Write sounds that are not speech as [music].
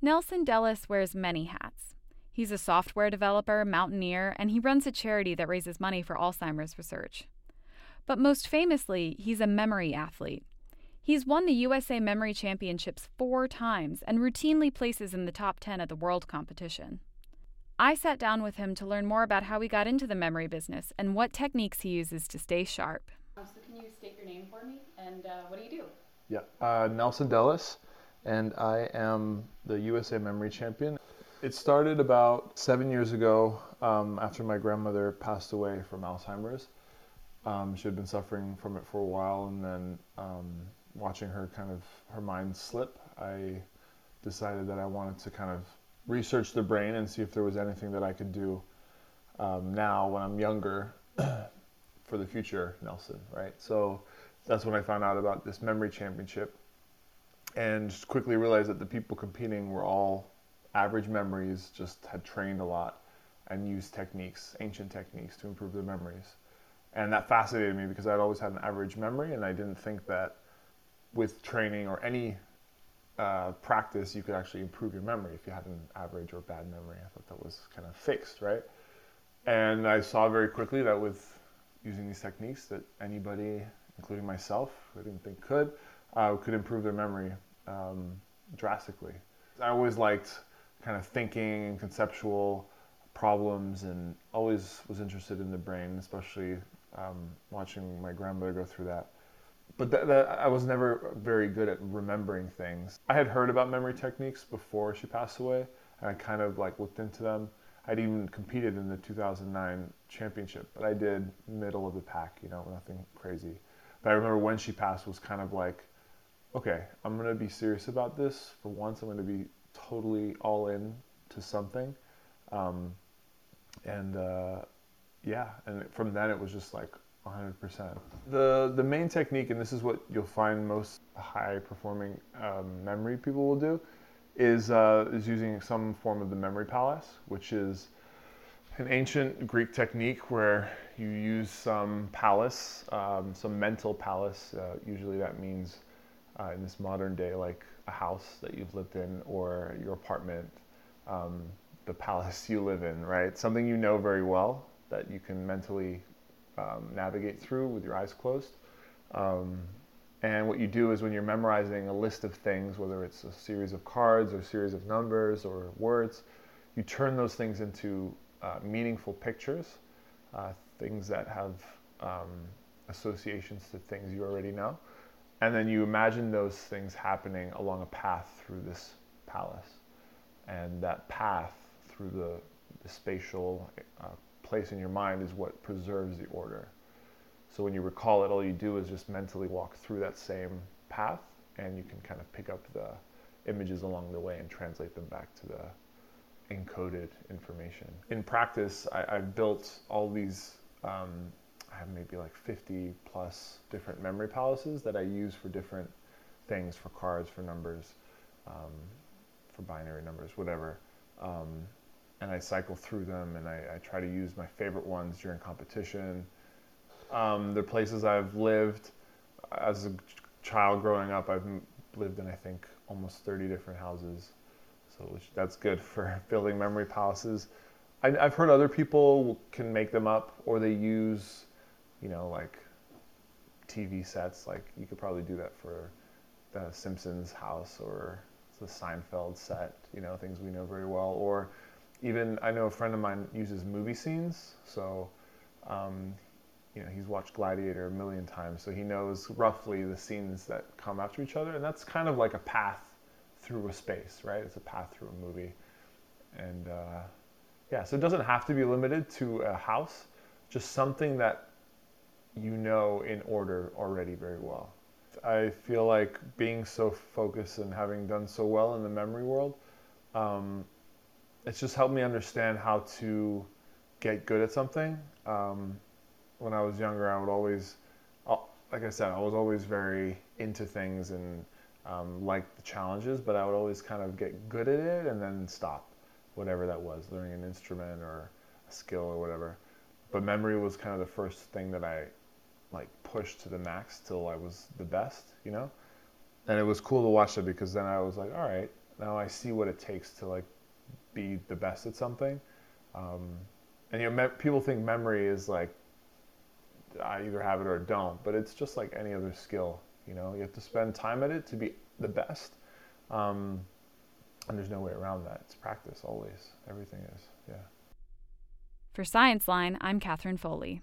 Nelson Dellis wears many hats. He's a software developer, mountaineer, and he runs a charity that raises money for Alzheimer's research. But most famously, he's a memory athlete. He's won the USA Memory Championships four times and routinely places in the top 10 at the world competition. I sat down with him to learn more about how he got into the memory business and what techniques he uses to stay sharp. Um, so, can you state your name for me and uh, what do you do? Yeah, uh, Nelson Dellis, and I am the USA Memory Champion. It started about seven years ago um, after my grandmother passed away from Alzheimer's. Um, she had been suffering from it for a while, and then um, watching her kind of her mind slip, I decided that I wanted to kind of research the brain and see if there was anything that I could do um, now when I'm younger [clears throat] for the future Nelson, right? So that's when I found out about this memory championship and quickly realized that the people competing were all average memories, just had trained a lot and used techniques, ancient techniques to improve their memories. And that fascinated me because I'd always had an average memory and I didn't think that with training or any uh, practice, you could actually improve your memory if you had an average or bad memory. I thought that was kind of fixed, right? And I saw very quickly that with using these techniques, that anybody, including myself, I didn't think could, uh, could improve their memory um, drastically. I always liked kind of thinking and conceptual problems, and always was interested in the brain, especially um, watching my grandmother go through that but that, that, I was never very good at remembering things. I had heard about memory techniques before she passed away, and I kind of like looked into them. I'd even competed in the 2009 championship, but I did middle of the pack, you know, nothing crazy. But I remember when she passed was kind of like, okay, I'm gonna be serious about this. For once, I'm gonna be totally all in to something, um, and uh, yeah, and from then it was just like 100%. The, the main technique, and this is what you'll find most high performing um, memory people will do, is, uh, is using some form of the memory palace, which is an ancient Greek technique where you use some palace, um, some mental palace. Uh, usually that means uh, in this modern day, like a house that you've lived in or your apartment, um, the palace you live in, right? Something you know very well that you can mentally um, navigate through with your eyes closed. Um, and what you do is when you're memorizing a list of things, whether it's a series of cards or a series of numbers or words, you turn those things into uh, meaningful pictures, uh, things that have um, associations to things you already know. And then you imagine those things happening along a path through this palace. And that path through the, the spatial uh, place in your mind is what preserves the order. So when you recall it, all you do is just mentally walk through that same path and you can kind of pick up the images along the way and translate them back to the encoded information. In practice, I, have built all these, um, I have maybe like 50 plus different memory palaces that I use for different things, for cards, for numbers, um, for binary numbers, whatever. Um, and I cycle through them and I, I try to use my favorite ones during competition. Um, the places I've lived as a child growing up, I've lived in I think almost 30 different houses, so that's good for [laughs] building memory palaces. I've heard other people can make them up or they use, you know, like TV sets. Like you could probably do that for the Simpsons house or the Seinfeld set. You know, things we know very well or even I know a friend of mine uses movie scenes, so um, you know he's watched Gladiator a million times, so he knows roughly the scenes that come after each other, and that's kind of like a path through a space, right? It's a path through a movie, and uh, yeah, so it doesn't have to be limited to a house, just something that you know in order already very well. I feel like being so focused and having done so well in the memory world. Um, it's just helped me understand how to get good at something. Um, when I was younger, I would always, uh, like I said, I was always very into things and um, liked the challenges, but I would always kind of get good at it and then stop, whatever that was, learning an instrument or a skill or whatever. But memory was kind of the first thing that I like pushed to the max till I was the best, you know. And it was cool to watch it because then I was like, all right, Now I see what it takes to like be the best at something. Um, and you know, me- people think memory is like I either have it or don't, but it's just like any other skill. You know, you have to spend time at it to be the best. Um, and there's no way around that. It's practice always. Everything is. Yeah. For Scienceline, I'm Katherine Foley.